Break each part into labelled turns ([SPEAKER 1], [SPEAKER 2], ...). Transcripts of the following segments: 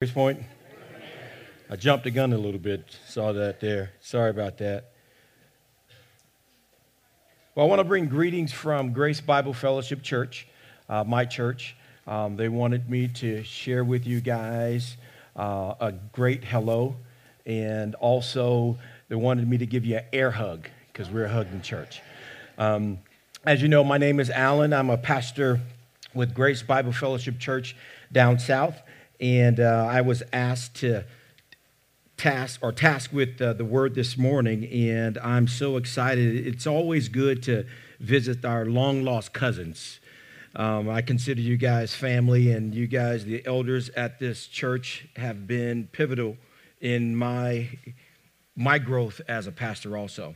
[SPEAKER 1] Grace Point. I jumped the gun a little bit, saw that there. Sorry about that. Well, I want to bring greetings from Grace Bible Fellowship Church, uh, my church. Um, they wanted me to share with you guys uh, a great hello, and also they wanted me to give you an air hug because we're a hugging church. Um, as you know, my name is Alan. I'm a pastor with Grace Bible Fellowship Church down south and uh, I was asked to task or task with uh, the word this morning, and I'm so excited. It's always good to visit our long lost cousins. Um, I consider you guys family, and you guys, the elders at this church, have been pivotal in my my growth as a pastor, also.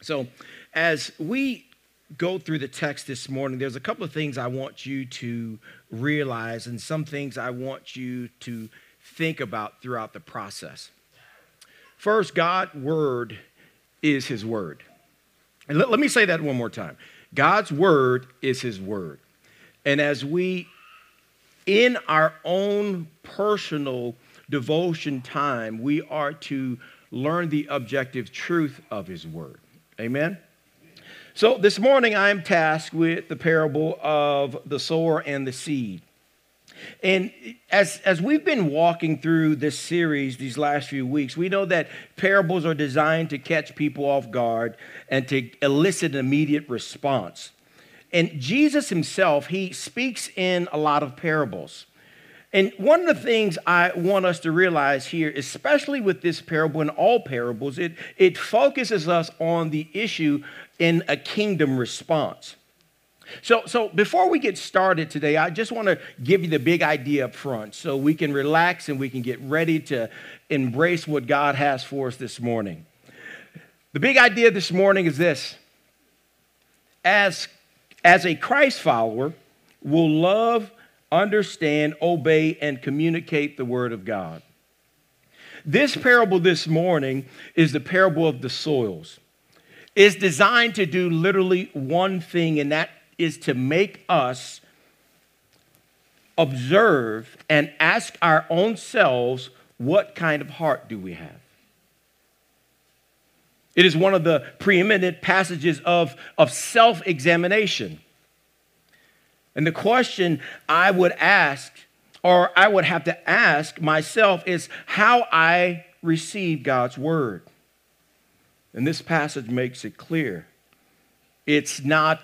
[SPEAKER 1] So, as we go through the text this morning, there's a couple of things I want you to realize and some things I want you to think about throughout the process. First, God's word is his word. And let, let me say that one more time. God's word is his word. And as we, in our own personal devotion time, we are to learn the objective truth of his word. Amen? So this morning I'm tasked with the parable of the sower and the seed. And as, as we've been walking through this series these last few weeks, we know that parables are designed to catch people off guard and to elicit an immediate response. And Jesus himself, he speaks in a lot of parables. And one of the things I want us to realize here, especially with this parable and all parables, it, it focuses us on the issue in a kingdom response. So, so before we get started today, I just want to give you the big idea up front so we can relax and we can get ready to embrace what God has for us this morning. The big idea this morning is this as, as a Christ follower, will love, understand, obey, and communicate the Word of God. This parable this morning is the parable of the soils is designed to do literally one thing, and that is to make us observe and ask our own selves what kind of heart do we have? It is one of the preeminent passages of, of self examination. And the question I would ask, or I would have to ask myself, is how I receive God's word. And this passage makes it clear. It's not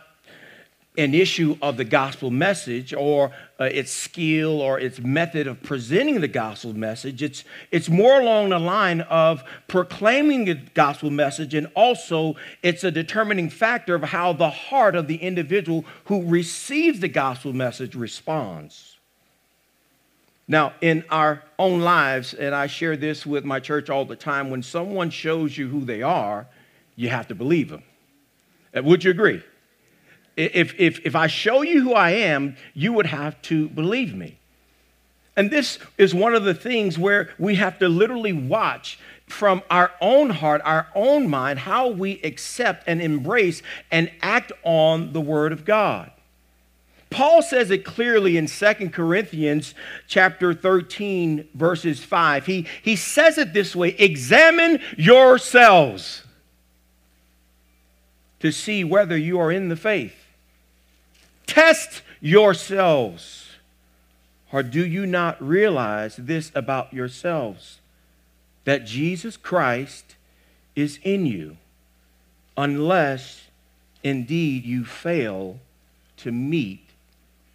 [SPEAKER 1] an issue of the gospel message or uh, its skill or its method of presenting the gospel message. It's, it's more along the line of proclaiming the gospel message, and also it's a determining factor of how the heart of the individual who receives the gospel message responds. Now, in our own lives, and I share this with my church all the time, when someone shows you who they are, you have to believe them. Uh, would you agree? If, if, if I show you who I am, you would have to believe me. And this is one of the things where we have to literally watch from our own heart, our own mind, how we accept and embrace and act on the Word of God. Paul says it clearly in 2 Corinthians chapter 13, verses 5. He, he says it this way examine yourselves to see whether you are in the faith. Test yourselves. Or do you not realize this about yourselves? That Jesus Christ is in you, unless indeed you fail to meet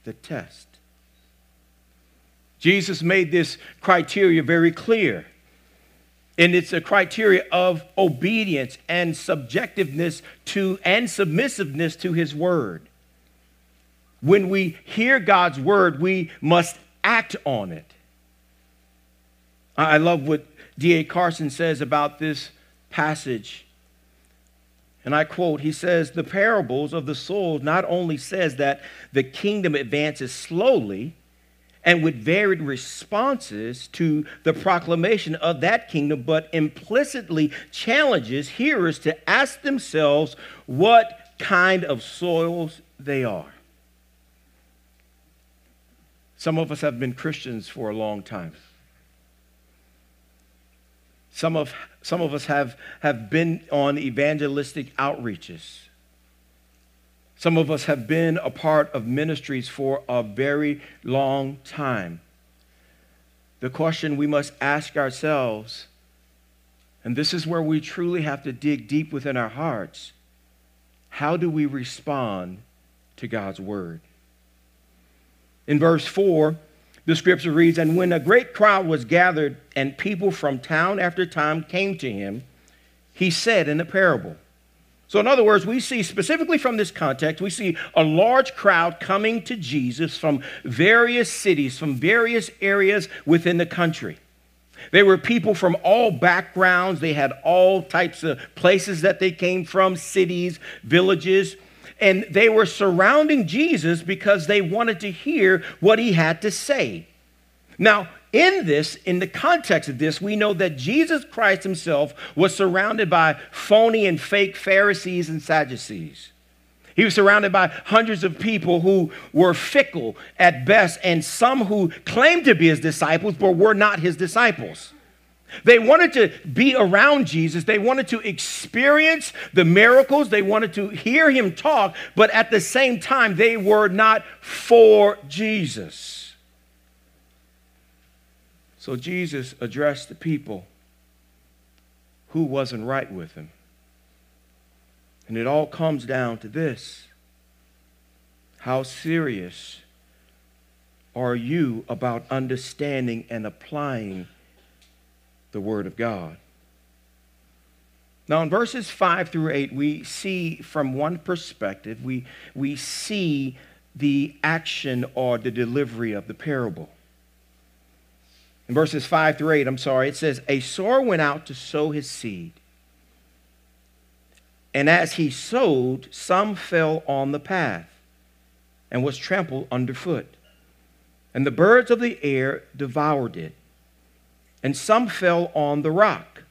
[SPEAKER 1] the test. Jesus made this criteria very clear. And it's a criteria of obedience and subjectiveness to and submissiveness to his word. When we hear God's word, we must act on it. I love what D.A. Carson says about this passage and I quote, he says, the parables of the soul not only says that the kingdom advances slowly and with varied responses to the proclamation of that kingdom, but implicitly challenges hearers to ask themselves what kind of soils they are. Some of us have been Christians for a long time. Some of, some of us have, have been on evangelistic outreaches. Some of us have been a part of ministries for a very long time. The question we must ask ourselves, and this is where we truly have to dig deep within our hearts how do we respond to God's word? In verse 4, the scripture reads And when a great crowd was gathered, and people from town after town came to him, he said in a parable. So, in other words, we see specifically from this context, we see a large crowd coming to Jesus from various cities, from various areas within the country. They were people from all backgrounds, they had all types of places that they came from cities, villages. And they were surrounding Jesus because they wanted to hear what he had to say. Now, in this, in the context of this, we know that Jesus Christ himself was surrounded by phony and fake Pharisees and Sadducees. He was surrounded by hundreds of people who were fickle at best, and some who claimed to be his disciples but were not his disciples. They wanted to be around Jesus. They wanted to experience the miracles. They wanted to hear him talk, but at the same time, they were not for Jesus. So Jesus addressed the people who wasn't right with him. And it all comes down to this How serious are you about understanding and applying the Word of God? Now, in verses 5 through 8, we see from one perspective, we, we see the action or the delivery of the parable in verses 5 through 8, I'm sorry, it says, A sower went out to sow his seed. And as he sowed, some fell on the path and was trampled underfoot. And the birds of the air devoured it. And some fell on the rock.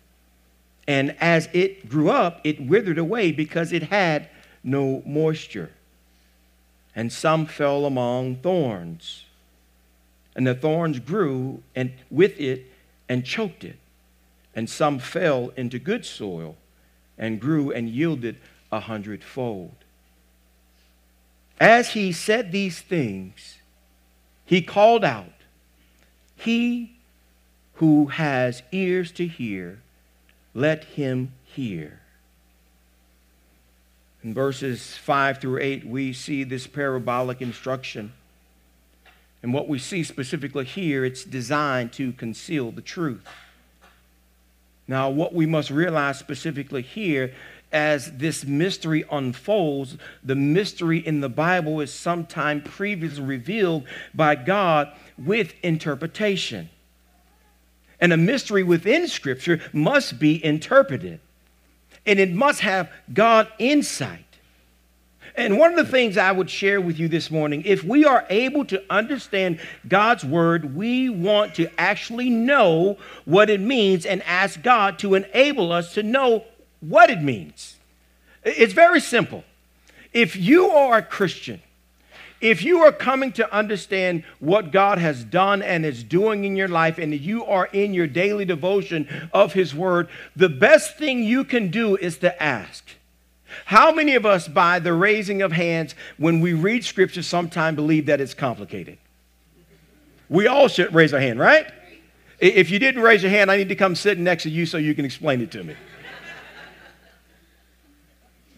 [SPEAKER 1] And as it grew up, it withered away because it had no moisture. And some fell among thorns and the thorns grew and with it and choked it. And some fell into good soil and grew and yielded a hundredfold. As he said these things, he called out, He who has ears to hear, let him hear. In verses 5 through 8, we see this parabolic instruction and what we see specifically here, it's designed to conceal the truth. Now, what we must realize specifically here, as this mystery unfolds, the mystery in the Bible is sometime previously revealed by God with interpretation. And a mystery within Scripture must be interpreted, and it must have God insight. And one of the things I would share with you this morning, if we are able to understand God's word, we want to actually know what it means and ask God to enable us to know what it means. It's very simple. If you are a Christian, if you are coming to understand what God has done and is doing in your life, and you are in your daily devotion of His Word, the best thing you can do is to ask how many of us, by the raising of hands, when we read scripture, sometimes believe that it's complicated? We all should raise our hand, right? If you didn't raise your hand, I need to come sit next to you so you can explain it to me.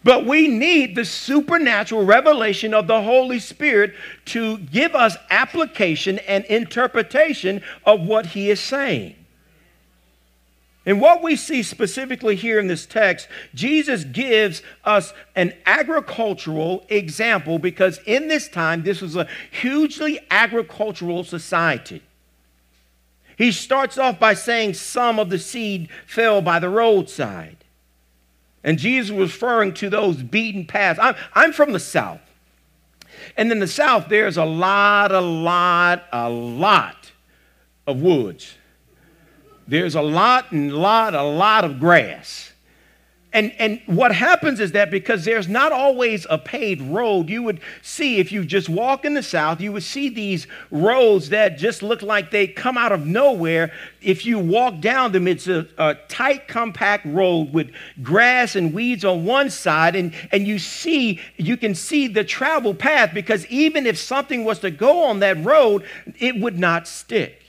[SPEAKER 1] But we need the supernatural revelation of the Holy Spirit to give us application and interpretation of what He is saying. And what we see specifically here in this text, Jesus gives us an agricultural example because in this time, this was a hugely agricultural society. He starts off by saying some of the seed fell by the roadside. And Jesus was referring to those beaten paths. I'm, I'm from the South. And in the South, there's a lot, a lot, a lot of woods there's a lot and lot, a lot of grass. And, and what happens is that because there's not always a paved road, you would see if you just walk in the South, you would see these roads that just look like they come out of nowhere. If you walk down them, it's a, a tight, compact road with grass and weeds on one side, and, and you see, you can see the travel path because even if something was to go on that road, it would not stick.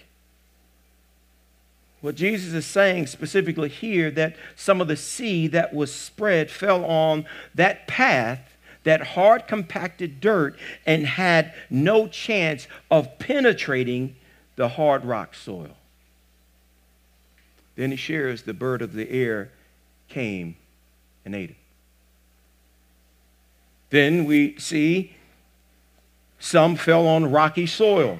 [SPEAKER 1] What Jesus is saying specifically here that some of the seed that was spread fell on that path, that hard compacted dirt, and had no chance of penetrating the hard rock soil. Then he shares the bird of the air came and ate it. Then we see some fell on rocky soil.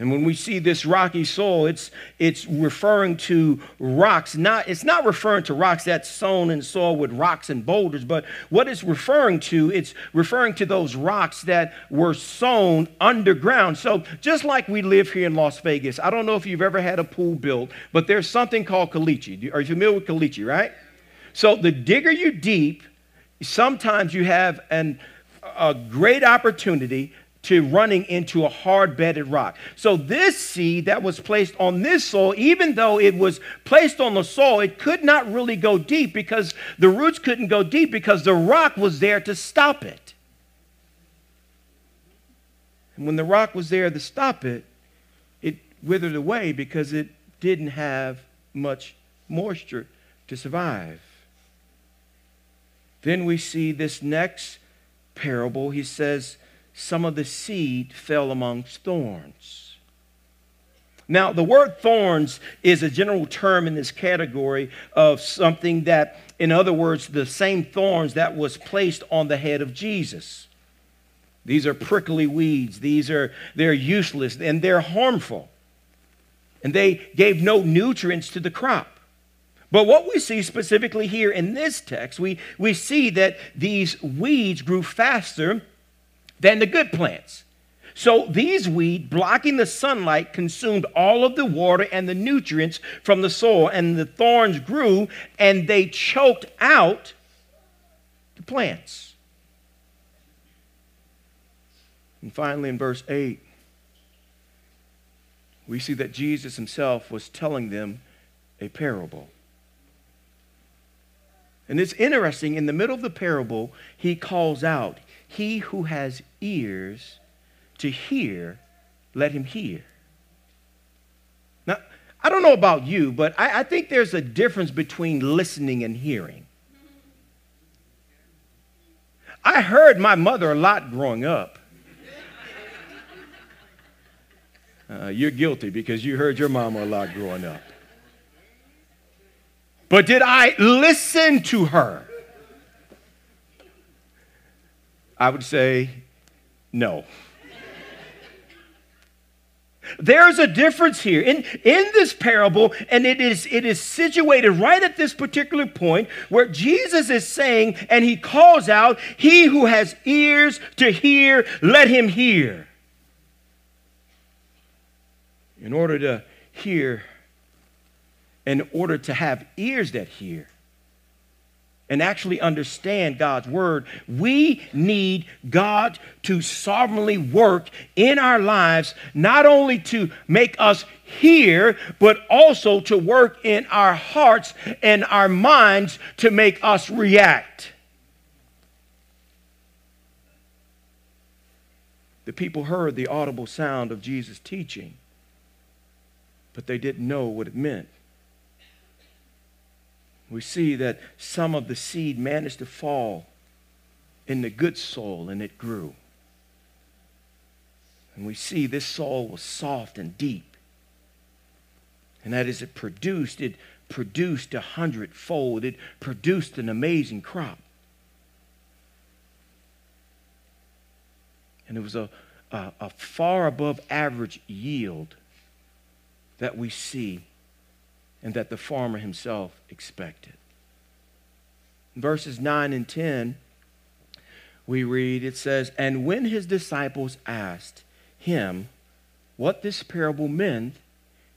[SPEAKER 1] And when we see this rocky soil, it's, it's referring to rocks. Not, it's not referring to rocks that's sown in soil with rocks and boulders, but what it's referring to, it's referring to those rocks that were sown underground. So just like we live here in Las Vegas, I don't know if you've ever had a pool built, but there's something called caliche. Are you familiar with caliche, right? So the digger you deep, sometimes you have an, a great opportunity to running into a hard bedded rock. So, this seed that was placed on this soil, even though it was placed on the soil, it could not really go deep because the roots couldn't go deep because the rock was there to stop it. And when the rock was there to stop it, it withered away because it didn't have much moisture to survive. Then we see this next parable. He says, some of the seed fell amongst thorns. Now, the word thorns is a general term in this category of something that, in other words, the same thorns that was placed on the head of Jesus. These are prickly weeds. These are they're useless and they're harmful. And they gave no nutrients to the crop. But what we see specifically here in this text, we, we see that these weeds grew faster than the good plants. So these weeds, blocking the sunlight, consumed all of the water and the nutrients from the soil, and the thorns grew and they choked out the plants. And finally, in verse 8, we see that Jesus himself was telling them a parable. And it's interesting, in the middle of the parable, he calls out, he who has ears to hear, let him hear. Now, I don't know about you, but I, I think there's a difference between listening and hearing. I heard my mother a lot growing up. Uh, you're guilty because you heard your mama a lot growing up. But did I listen to her? I would say no. There's a difference here. In, in this parable, and it is, it is situated right at this particular point where Jesus is saying, and he calls out, He who has ears to hear, let him hear. In order to hear, in order to have ears that hear, and actually understand God's word, we need God to sovereignly work in our lives, not only to make us hear, but also to work in our hearts and our minds to make us react. The people heard the audible sound of Jesus' teaching, but they didn't know what it meant we see that some of the seed managed to fall in the good soil and it grew. And we see this soil was soft and deep. And that is, it produced, it produced a hundredfold. It produced an amazing crop. And it was a, a, a far above average yield that we see and that the farmer himself expected. In verses 9 and 10, we read, it says, And when his disciples asked him what this parable meant,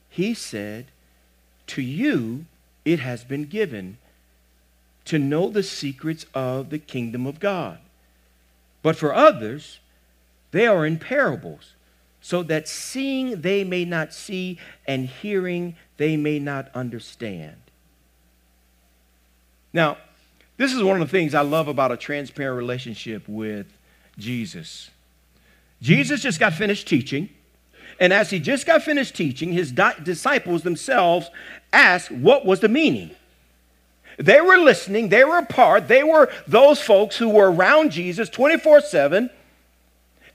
[SPEAKER 1] he said, To you it has been given, to know the secrets of the kingdom of God. But for others, they are in parables, so that seeing they may not see, and hearing they may not understand. Now, this is one of the things I love about a transparent relationship with Jesus. Jesus just got finished teaching. And as he just got finished teaching, his di- disciples themselves asked, What was the meaning? They were listening, they were a part, they were those folks who were around Jesus 24 7,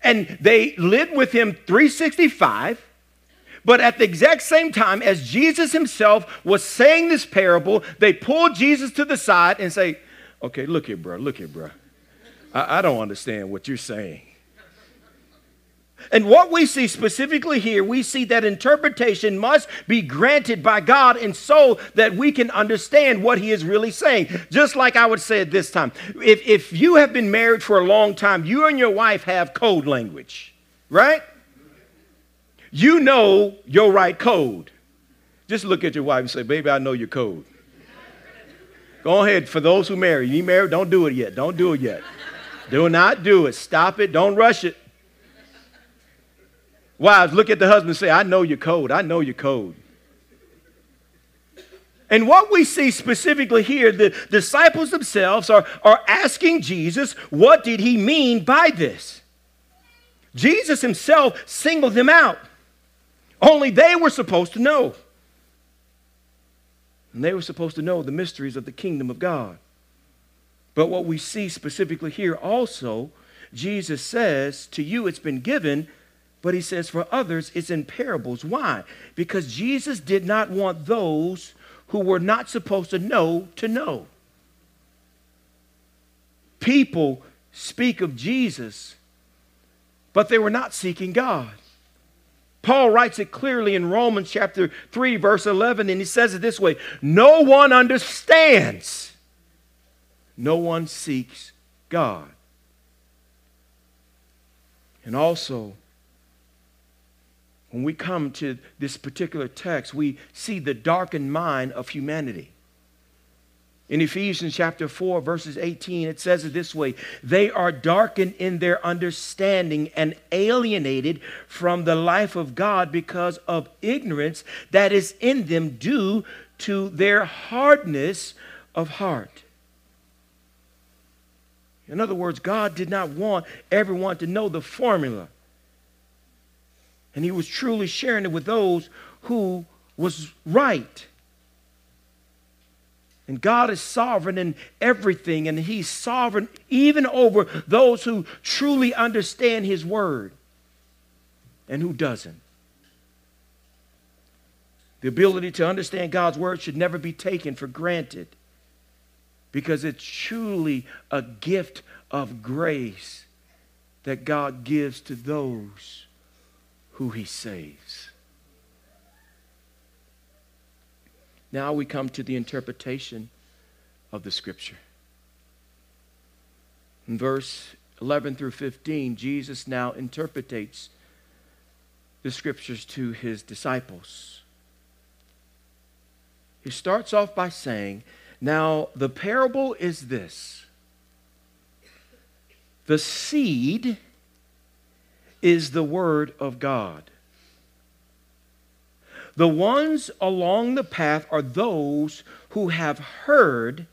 [SPEAKER 1] and they lived with him 365. But at the exact same time, as Jesus himself was saying this parable, they pulled Jesus to the side and say, Okay, look here, bro, look here, bro. I, I don't understand what you're saying. And what we see specifically here, we see that interpretation must be granted by God and so that we can understand what He is really saying. Just like I would say at this time if, if you have been married for a long time, you and your wife have code language, right? You know your right code. Just look at your wife and say, Baby, I know your code. Go ahead. For those who marry, you married, don't do it yet. Don't do it yet. Do not do it. Stop it. Don't rush it. Wives, look at the husband and say, I know your code. I know your code. And what we see specifically here, the disciples themselves are, are asking Jesus, what did he mean by this? Jesus himself singled them out. Only they were supposed to know. And they were supposed to know the mysteries of the kingdom of God. But what we see specifically here also, Jesus says, To you it's been given, but he says for others it's in parables. Why? Because Jesus did not want those who were not supposed to know to know. People speak of Jesus, but they were not seeking God. Paul writes it clearly in Romans chapter 3, verse 11, and he says it this way No one understands, no one seeks God. And also, when we come to this particular text, we see the darkened mind of humanity. In Ephesians chapter 4, verses 18, it says it this way They are darkened in their understanding and alienated from the life of God because of ignorance that is in them due to their hardness of heart. In other words, God did not want everyone to know the formula. And he was truly sharing it with those who was right. And God is sovereign in everything, and He's sovereign even over those who truly understand His word and who doesn't. The ability to understand God's word should never be taken for granted because it's truly a gift of grace that God gives to those who He saves. Now we come to the interpretation of the scripture. In verse 11 through 15, Jesus now interprets the scriptures to his disciples. He starts off by saying, Now the parable is this the seed is the word of God. The ones along the path are those who have heard.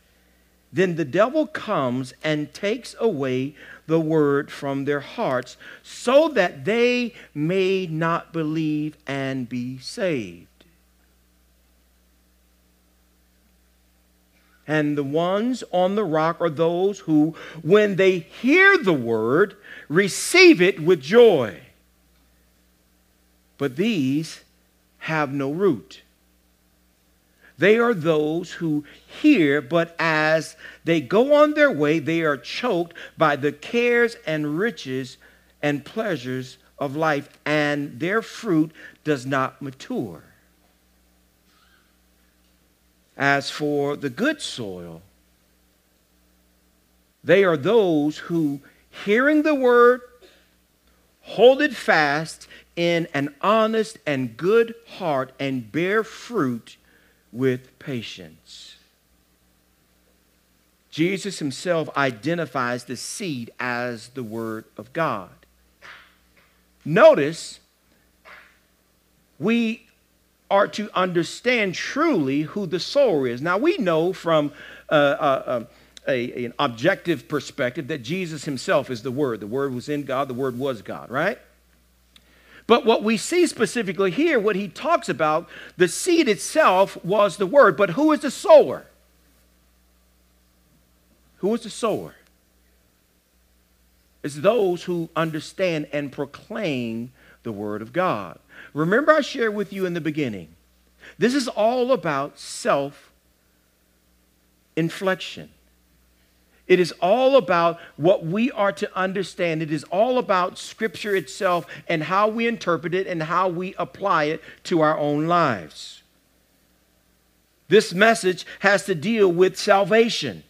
[SPEAKER 1] Then the devil comes and takes away the word from their hearts so that they may not believe and be saved. And the ones on the rock are those who, when they hear the word, receive it with joy. But these have no root. They are those who hear, but as they go on their way, they are choked by the cares and riches and pleasures of life, and their fruit does not mature. As for the good soil, they are those who, hearing the word, hold it fast in an honest and good heart and bear fruit with patience. Jesus himself identifies the seed as the Word of God. Notice, we are to understand truly who the sower is. Now, we know from uh, uh, uh, a, an objective perspective that Jesus himself is the Word. The Word was in God, the Word was God, right? But what we see specifically here, what he talks about, the seed itself was the Word. But who is the sower? Who is the sower? It's those who understand and proclaim the Word of God. Remember, I shared with you in the beginning, this is all about self inflection. It is all about what we are to understand. It is all about Scripture itself and how we interpret it and how we apply it to our own lives. This message has to deal with salvation.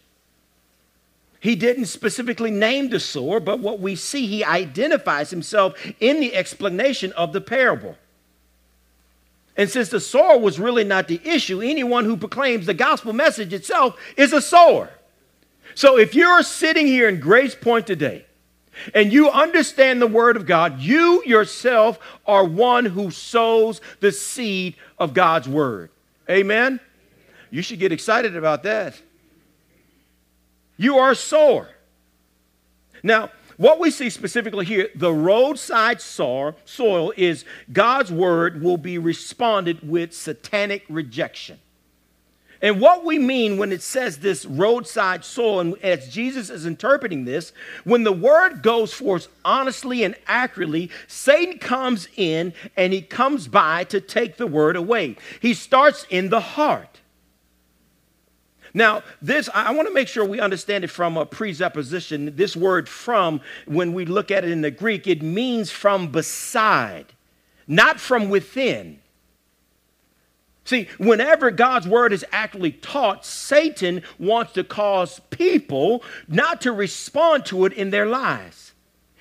[SPEAKER 1] He didn't specifically name the sower, but what we see, he identifies himself in the explanation of the parable. And since the sower was really not the issue, anyone who proclaims the gospel message itself is a sower. So if you're sitting here in Grace Point today and you understand the word of God, you yourself are one who sows the seed of God's word. Amen? You should get excited about that. You are a sower. Now, what we see specifically here, the roadside soil is God's word will be responded with satanic rejection. And what we mean when it says this roadside soil, and as Jesus is interpreting this, when the word goes forth honestly and accurately, Satan comes in and he comes by to take the word away. He starts in the heart. Now, this, I want to make sure we understand it from a presupposition. This word from, when we look at it in the Greek, it means from beside, not from within. See, whenever God's word is actually taught, Satan wants to cause people not to respond to it in their lives.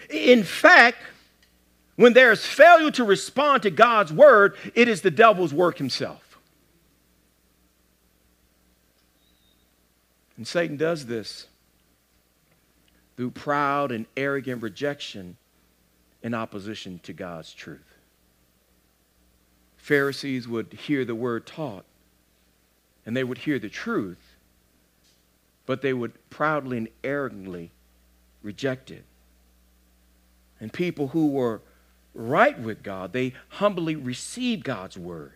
[SPEAKER 1] In fact, when there is failure to respond to God's word, it is the devil's work himself. And Satan does this through proud and arrogant rejection in opposition to God's truth. Pharisees would hear the word taught and they would hear the truth, but they would proudly and arrogantly reject it. And people who were right with God, they humbly received God's word.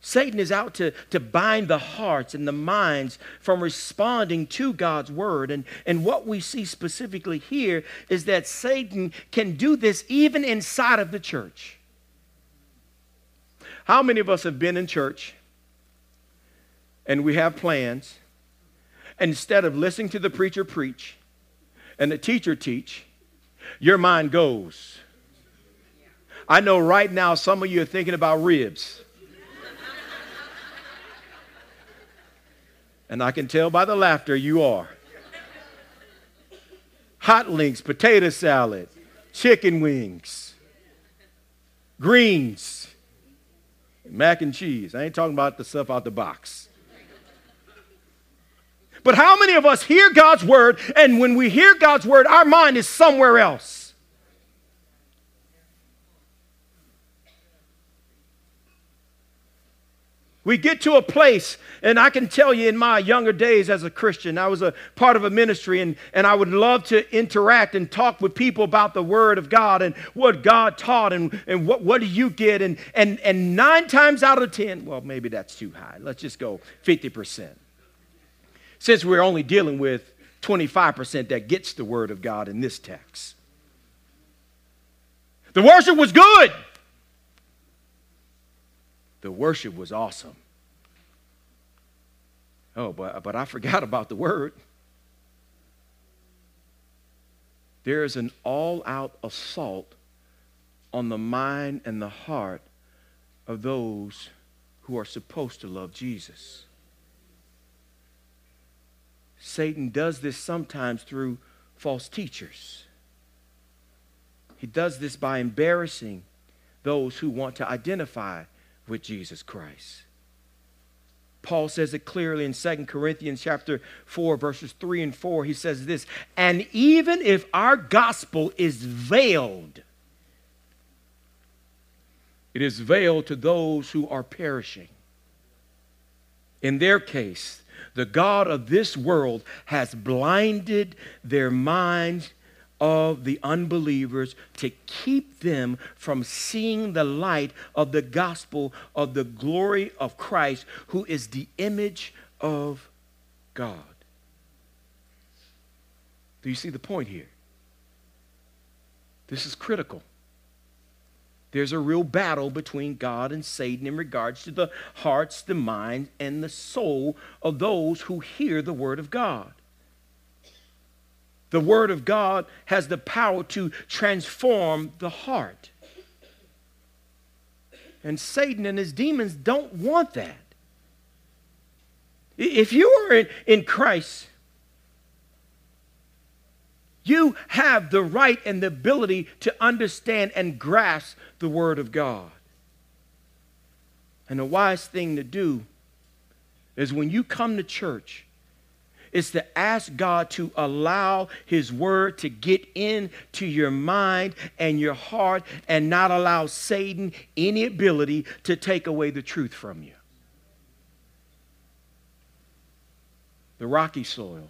[SPEAKER 1] Satan is out to, to bind the hearts and the minds from responding to God's word. And, and what we see specifically here is that Satan can do this even inside of the church. How many of us have been in church and we have plans, instead of listening to the preacher preach and the teacher teach, your mind goes. I know right now some of you are thinking about ribs. And I can tell by the laughter you are. Hot links, potato salad, chicken wings, greens, mac and cheese. I ain't talking about the stuff out the box. But how many of us hear God's word, and when we hear God's word, our mind is somewhere else? We get to a place, and I can tell you in my younger days as a Christian, I was a part of a ministry, and, and I would love to interact and talk with people about the Word of God and what God taught and, and what, what do you get. And, and, and nine times out of 10, well, maybe that's too high. Let's just go 50%. Since we're only dealing with 25% that gets the Word of God in this text. The worship was good. The worship was awesome. Oh, but, but I forgot about the word. There is an all out assault on the mind and the heart of those who are supposed to love Jesus. Satan does this sometimes through false teachers. He does this by embarrassing those who want to identify with Jesus Christ. Paul says it clearly in 2 Corinthians chapter 4 verses 3 and 4. He says this, "And even if our gospel is veiled, it is veiled to those who are perishing. In their case, the God of this world has blinded their minds of the unbelievers to keep them from seeing the light of the gospel of the glory of Christ, who is the image of God. Do you see the point here? This is critical. There's a real battle between God and Satan in regards to the hearts, the mind, and the soul of those who hear the Word of God. The Word of God has the power to transform the heart. And Satan and his demons don't want that. If you are in, in Christ, you have the right and the ability to understand and grasp the Word of God. And the wise thing to do is when you come to church, is to ask God to allow His Word to get into your mind and your heart and not allow Satan any ability to take away the truth from you. The rocky soil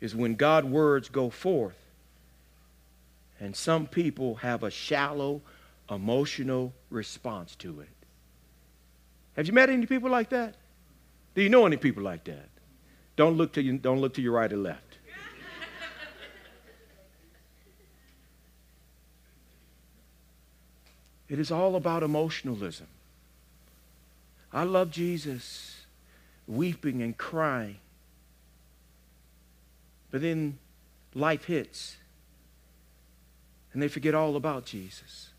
[SPEAKER 1] is when God's words go forth, and some people have a shallow, emotional response to it. Have you met any people like that? Do you know any people like that? Don't look to you, don't look to your right or left. it is all about emotionalism. I love Jesus, weeping and crying. But then life hits, and they forget all about Jesus.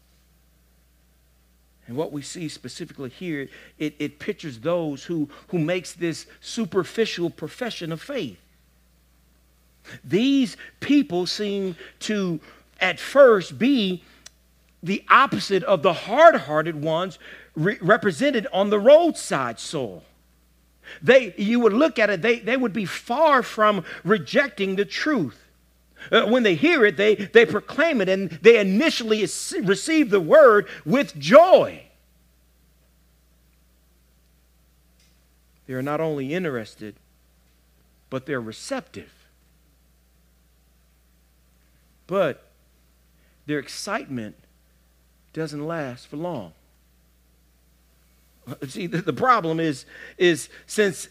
[SPEAKER 1] And what we see specifically here, it, it pictures those who, who makes this superficial profession of faith. These people seem to, at first, be the opposite of the hard hearted ones re- represented on the roadside soil. They, you would look at it, they, they would be far from rejecting the truth. Uh, when they hear it, they, they proclaim it and they initially receive the word with joy. They are not only interested, but they're receptive. But their excitement doesn't last for long. See, the, the problem is, is since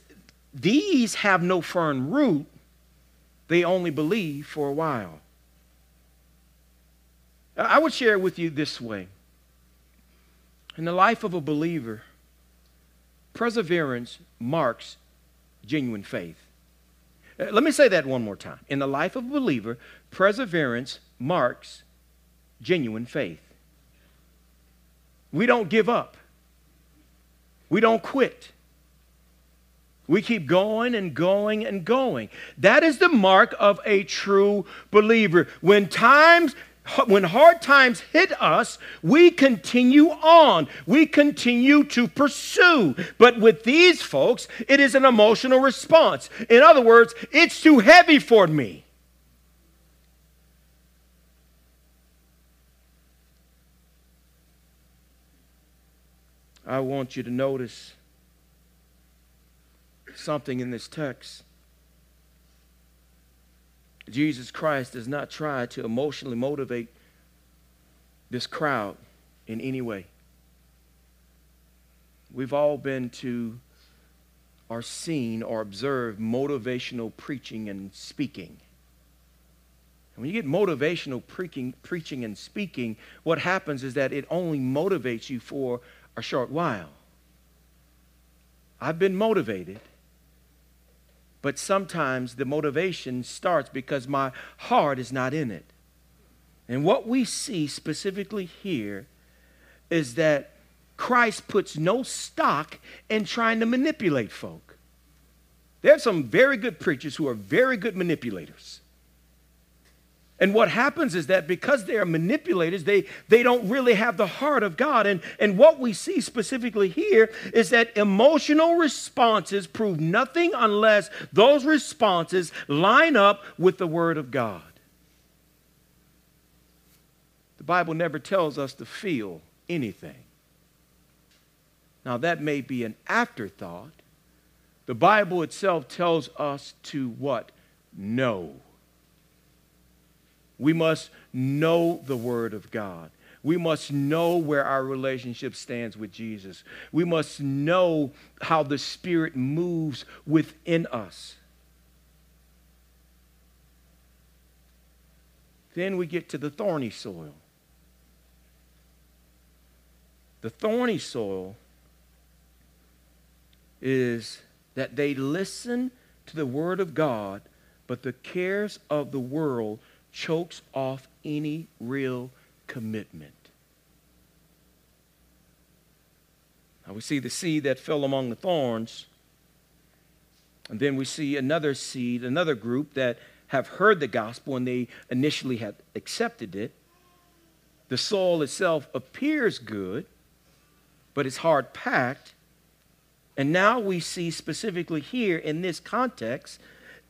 [SPEAKER 1] these have no firm root, they only believe for a while. I would share with you this way. In the life of a believer, perseverance marks genuine faith. Uh, let me say that one more time. In the life of a believer, perseverance marks genuine faith. We don't give up. We don't quit. We keep going and going and going. That is the mark of a true believer. When times when hard times hit us, we continue on. We continue to pursue. But with these folks, it is an emotional response. In other words, it's too heavy for me. I want you to notice something in this text. Jesus Christ does not try to emotionally motivate this crowd in any way. We've all been to or seen or observed motivational preaching and speaking. And when you get motivational preaching, preaching and speaking, what happens is that it only motivates you for a short while. I've been motivated, but sometimes the motivation starts because my heart is not in it. And what we see specifically here is that Christ puts no stock in trying to manipulate folk. There are some very good preachers who are very good manipulators. And what happens is that because they are manipulators, they, they don't really have the heart of God. And, and what we see specifically here is that emotional responses prove nothing unless those responses line up with the Word of God. The Bible never tells us to feel anything. Now, that may be an afterthought. The Bible itself tells us to what? Know. We must know the Word of God. We must know where our relationship stands with Jesus. We must know how the Spirit moves within us. Then we get to the thorny soil. The thorny soil is that they listen to the Word of God, but the cares of the world chokes off any real commitment. Now we see the seed that fell among the thorns. And then we see another seed, another group that have heard the gospel and they initially had accepted it. The soil itself appears good, but it's hard packed. And now we see specifically here in this context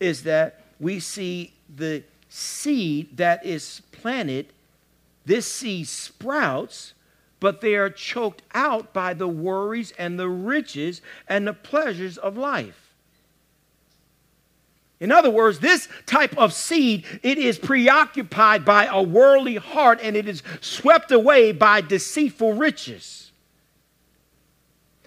[SPEAKER 1] is that we see the seed that is planted, this seed sprouts, but they are choked out by the worries and the riches and the pleasures of life. In other words, this type of seed, it is preoccupied by a worldly heart and it is swept away by deceitful riches.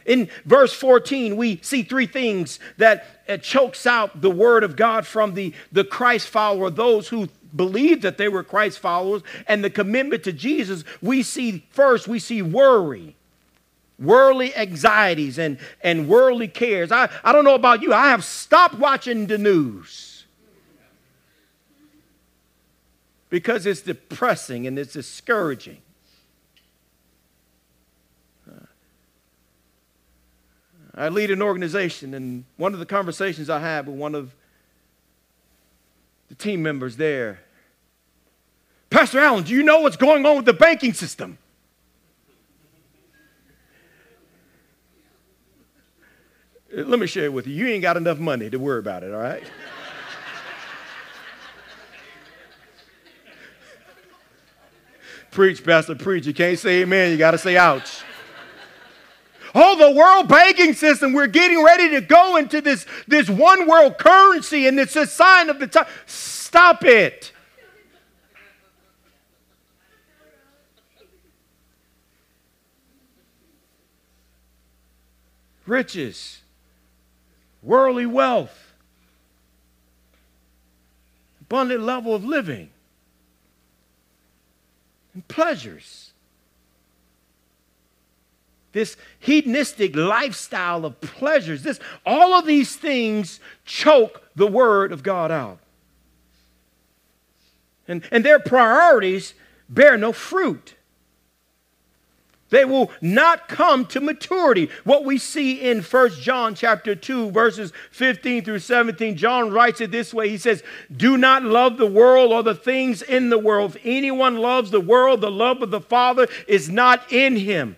[SPEAKER 1] In verse 14, we see three things that uh, chokes out the word of God from the, the Christ follower, those who believed that they were Christ followers, and the commitment to Jesus. We see first, we see worry, worldly anxieties, and, and worldly cares. I, I don't know about you, I have stopped watching the news because it's depressing and it's discouraging. I lead an organization, and one of the conversations I had with one of the team members there, Pastor Allen, do you know what's going on with the banking system? Uh, let me share it with you. You ain't got enough money to worry about it, all right? preach, Pastor, preach. You can't say amen, you got to say ouch. Oh, the world banking system, we're getting ready to go into this, this one world currency, and it's a sign of the time. Stop it. Riches, worldly wealth, abundant level of living, and pleasures this hedonistic lifestyle of pleasures, this, all of these things choke the word of God out. And, and their priorities bear no fruit. They will not come to maturity. What we see in 1 John chapter 2 verses 15 through 17, John writes it this way. He says, "Do not love the world or the things in the world. If anyone loves the world, the love of the Father is not in him."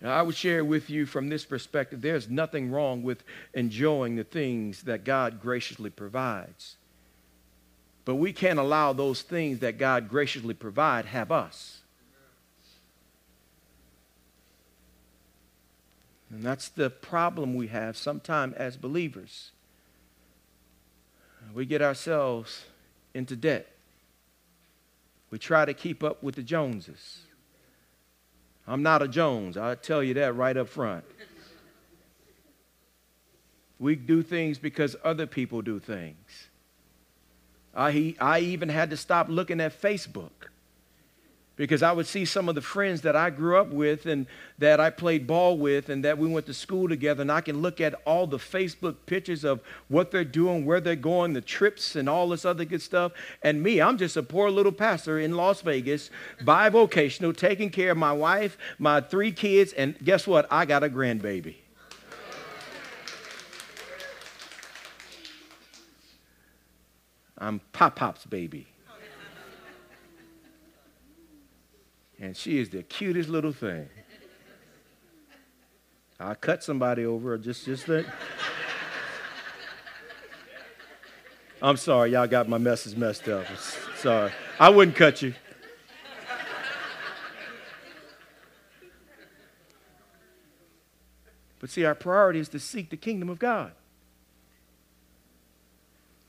[SPEAKER 1] Now, I would share with you from this perspective there's nothing wrong with enjoying the things that God graciously provides. But we can't allow those things that God graciously provide have us. And that's the problem we have sometimes as believers. We get ourselves into debt. We try to keep up with the Joneses. I'm not a Jones. I'll tell you that right up front. We do things because other people do things. I, I even had to stop looking at Facebook because I would see some of the friends that I grew up with and that I played ball with and that we went to school together, and I can look at all the Facebook pictures of what they're doing, where they're going, the trips, and all this other good stuff. And me, I'm just a poor little pastor in Las Vegas, bivocational, taking care of my wife, my three kids, and guess what? I got a grandbaby. I'm Pop Pop's baby. And she is the cutest little thing. I cut somebody over just just that. I'm sorry, y'all got my message messed up. Sorry. I wouldn't cut you. But see, our priority is to seek the kingdom of God.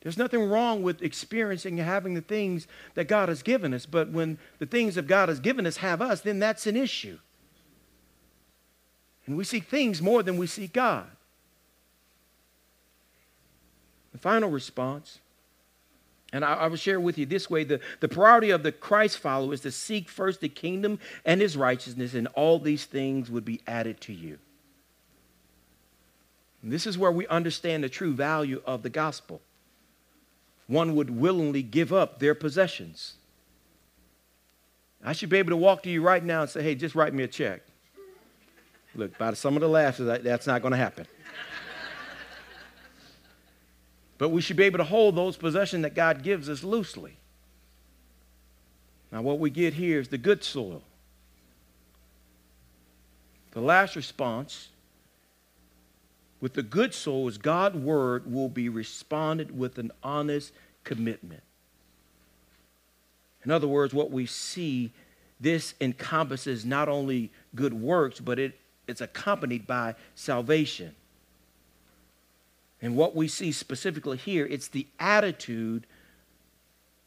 [SPEAKER 1] There's nothing wrong with experiencing and having the things that God has given us, but when the things that God has given us have us, then that's an issue. And we seek things more than we seek God. The final response, and I, I will share with you this way the, the priority of the Christ follower is to seek first the kingdom and his righteousness, and all these things would be added to you. And this is where we understand the true value of the gospel one would willingly give up their possessions. I should be able to walk to you right now and say, hey, just write me a check. Look, by some of the laughs, that's not going to happen. but we should be able to hold those possessions that God gives us loosely. Now, what we get here is the good soil. The last response with the good souls, God's word will be responded with an honest commitment. In other words, what we see, this encompasses not only good works, but it, it's accompanied by salvation. And what we see specifically here, it's the attitude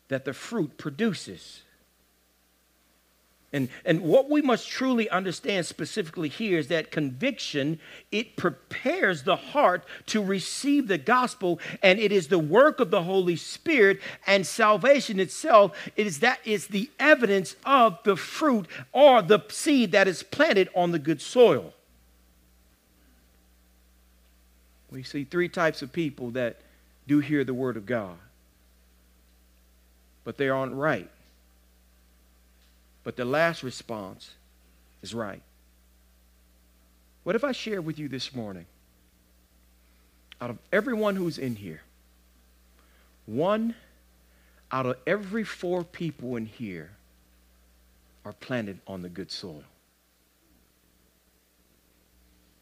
[SPEAKER 1] that the fruit produces. And, and what we must truly understand specifically here is that conviction, it prepares the heart to receive the gospel, and it is the work of the Holy Spirit and salvation itself. It is that is the evidence of the fruit or the seed that is planted on the good soil. We see three types of people that do hear the word of God, but they aren't right. But the last response is right. What if I share with you this morning? Out of everyone who's in here, one out of every four people in here are planted on the good soil.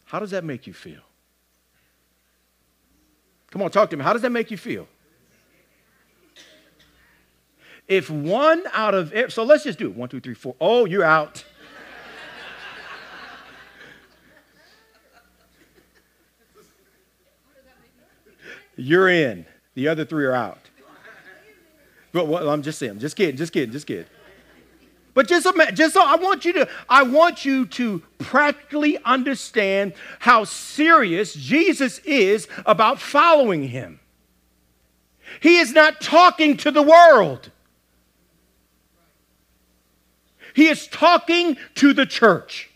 [SPEAKER 1] How does that make you feel? Come on, talk to me. How does that make you feel? If one out of, so let's just do it. One, two, three, four. Oh, you're out. You're in. The other three are out. But I'm just saying, just kidding, just kidding, just kidding. But just, just so I want you to, I want you to practically understand how serious Jesus is about following him. He is not talking to the world. He is talking to the church.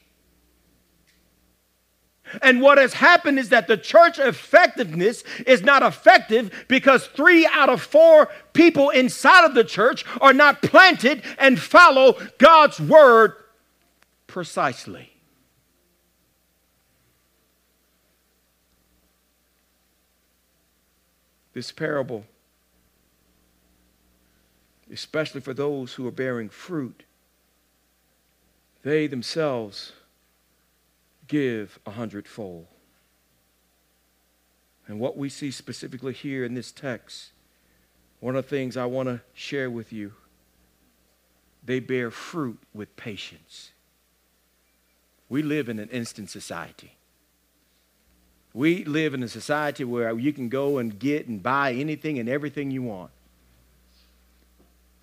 [SPEAKER 1] And what has happened is that the church effectiveness is not effective because three out of four people inside of the church are not planted and follow God's word precisely. This parable, especially for those who are bearing fruit, they themselves give a hundredfold. And what we see specifically here in this text, one of the things I want to share with you, they bear fruit with patience. We live in an instant society. We live in a society where you can go and get and buy anything and everything you want.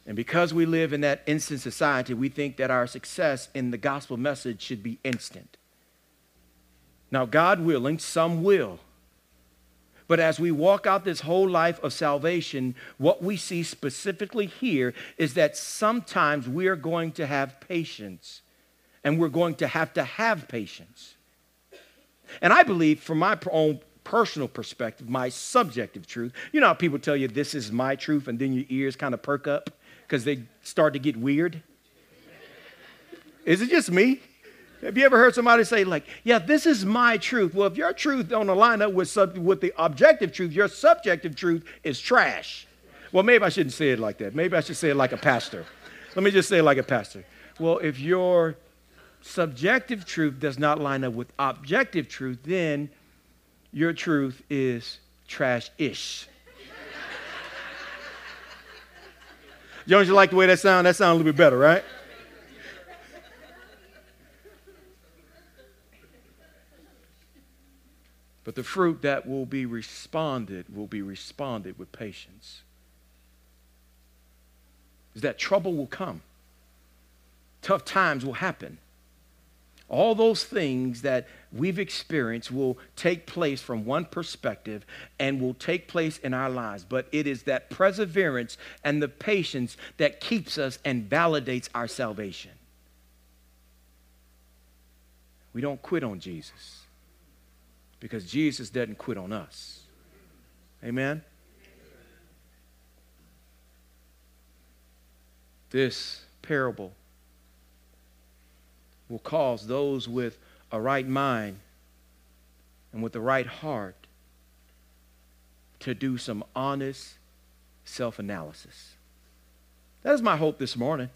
[SPEAKER 1] And because we live in that instant society, we think that our success in the gospel message should be instant. Now, God willing, some will. But as we walk out this whole life of salvation, what we see specifically here is that sometimes we are going to have patience, and we're going to have to have patience. And I believe, from my own personal perspective, my subjective truth, you know how people tell you this is my truth, and then your ears kind of perk up because they start to get weird? Is it just me? Have you ever heard somebody say, like, yeah, this is my truth? Well, if your truth don't align up with, sub- with the objective truth, your subjective truth is trash. Well, maybe I shouldn't say it like that. Maybe I should say it like a pastor. Let me just say it like a pastor. Well, if your subjective truth does not line up with objective truth, then your truth is trash ish. Don't you like the way that sound? That sounds a little bit better, right? But the fruit that will be responded will be responded with patience. Is that trouble will come, tough times will happen. All those things that we've experienced will take place from one perspective and will take place in our lives. But it is that perseverance and the patience that keeps us and validates our salvation. We don't quit on Jesus because Jesus doesn't quit on us. Amen? This parable will cause those with a right mind and with the right heart to do some honest self analysis. That is my hope this morning.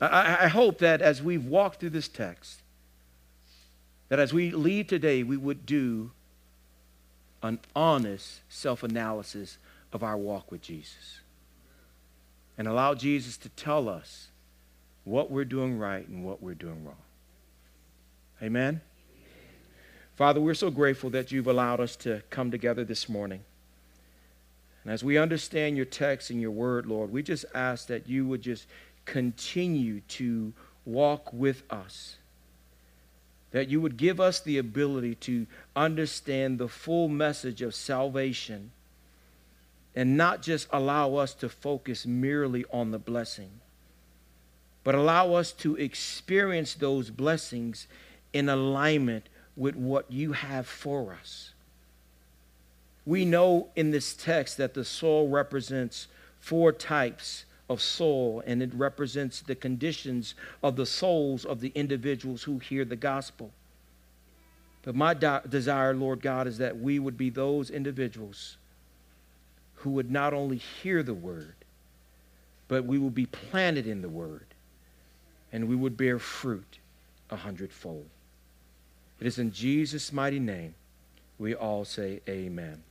[SPEAKER 1] I, I, hope that as we've walked through this text, that as we leave today, we would do an honest self analysis of our walk with Jesus and allow Jesus to tell us what we're doing right and what we're doing wrong. Amen? Father, we're so grateful that you've allowed us to come together this morning. And as we understand your text and your word, Lord, we just ask that you would just continue to walk with us that you would give us the ability to understand the full message of salvation and not just allow us to focus merely on the blessing, but allow us to experience those blessings in alignment with what you have for us. We know in this text that the soul represents four types of soul, and it represents the conditions of the souls of the individuals who hear the gospel. But my de- desire, Lord God, is that we would be those individuals who would not only hear the word, but we will be planted in the word, and we would bear fruit a hundredfold. It is in Jesus' mighty name we all say, Amen.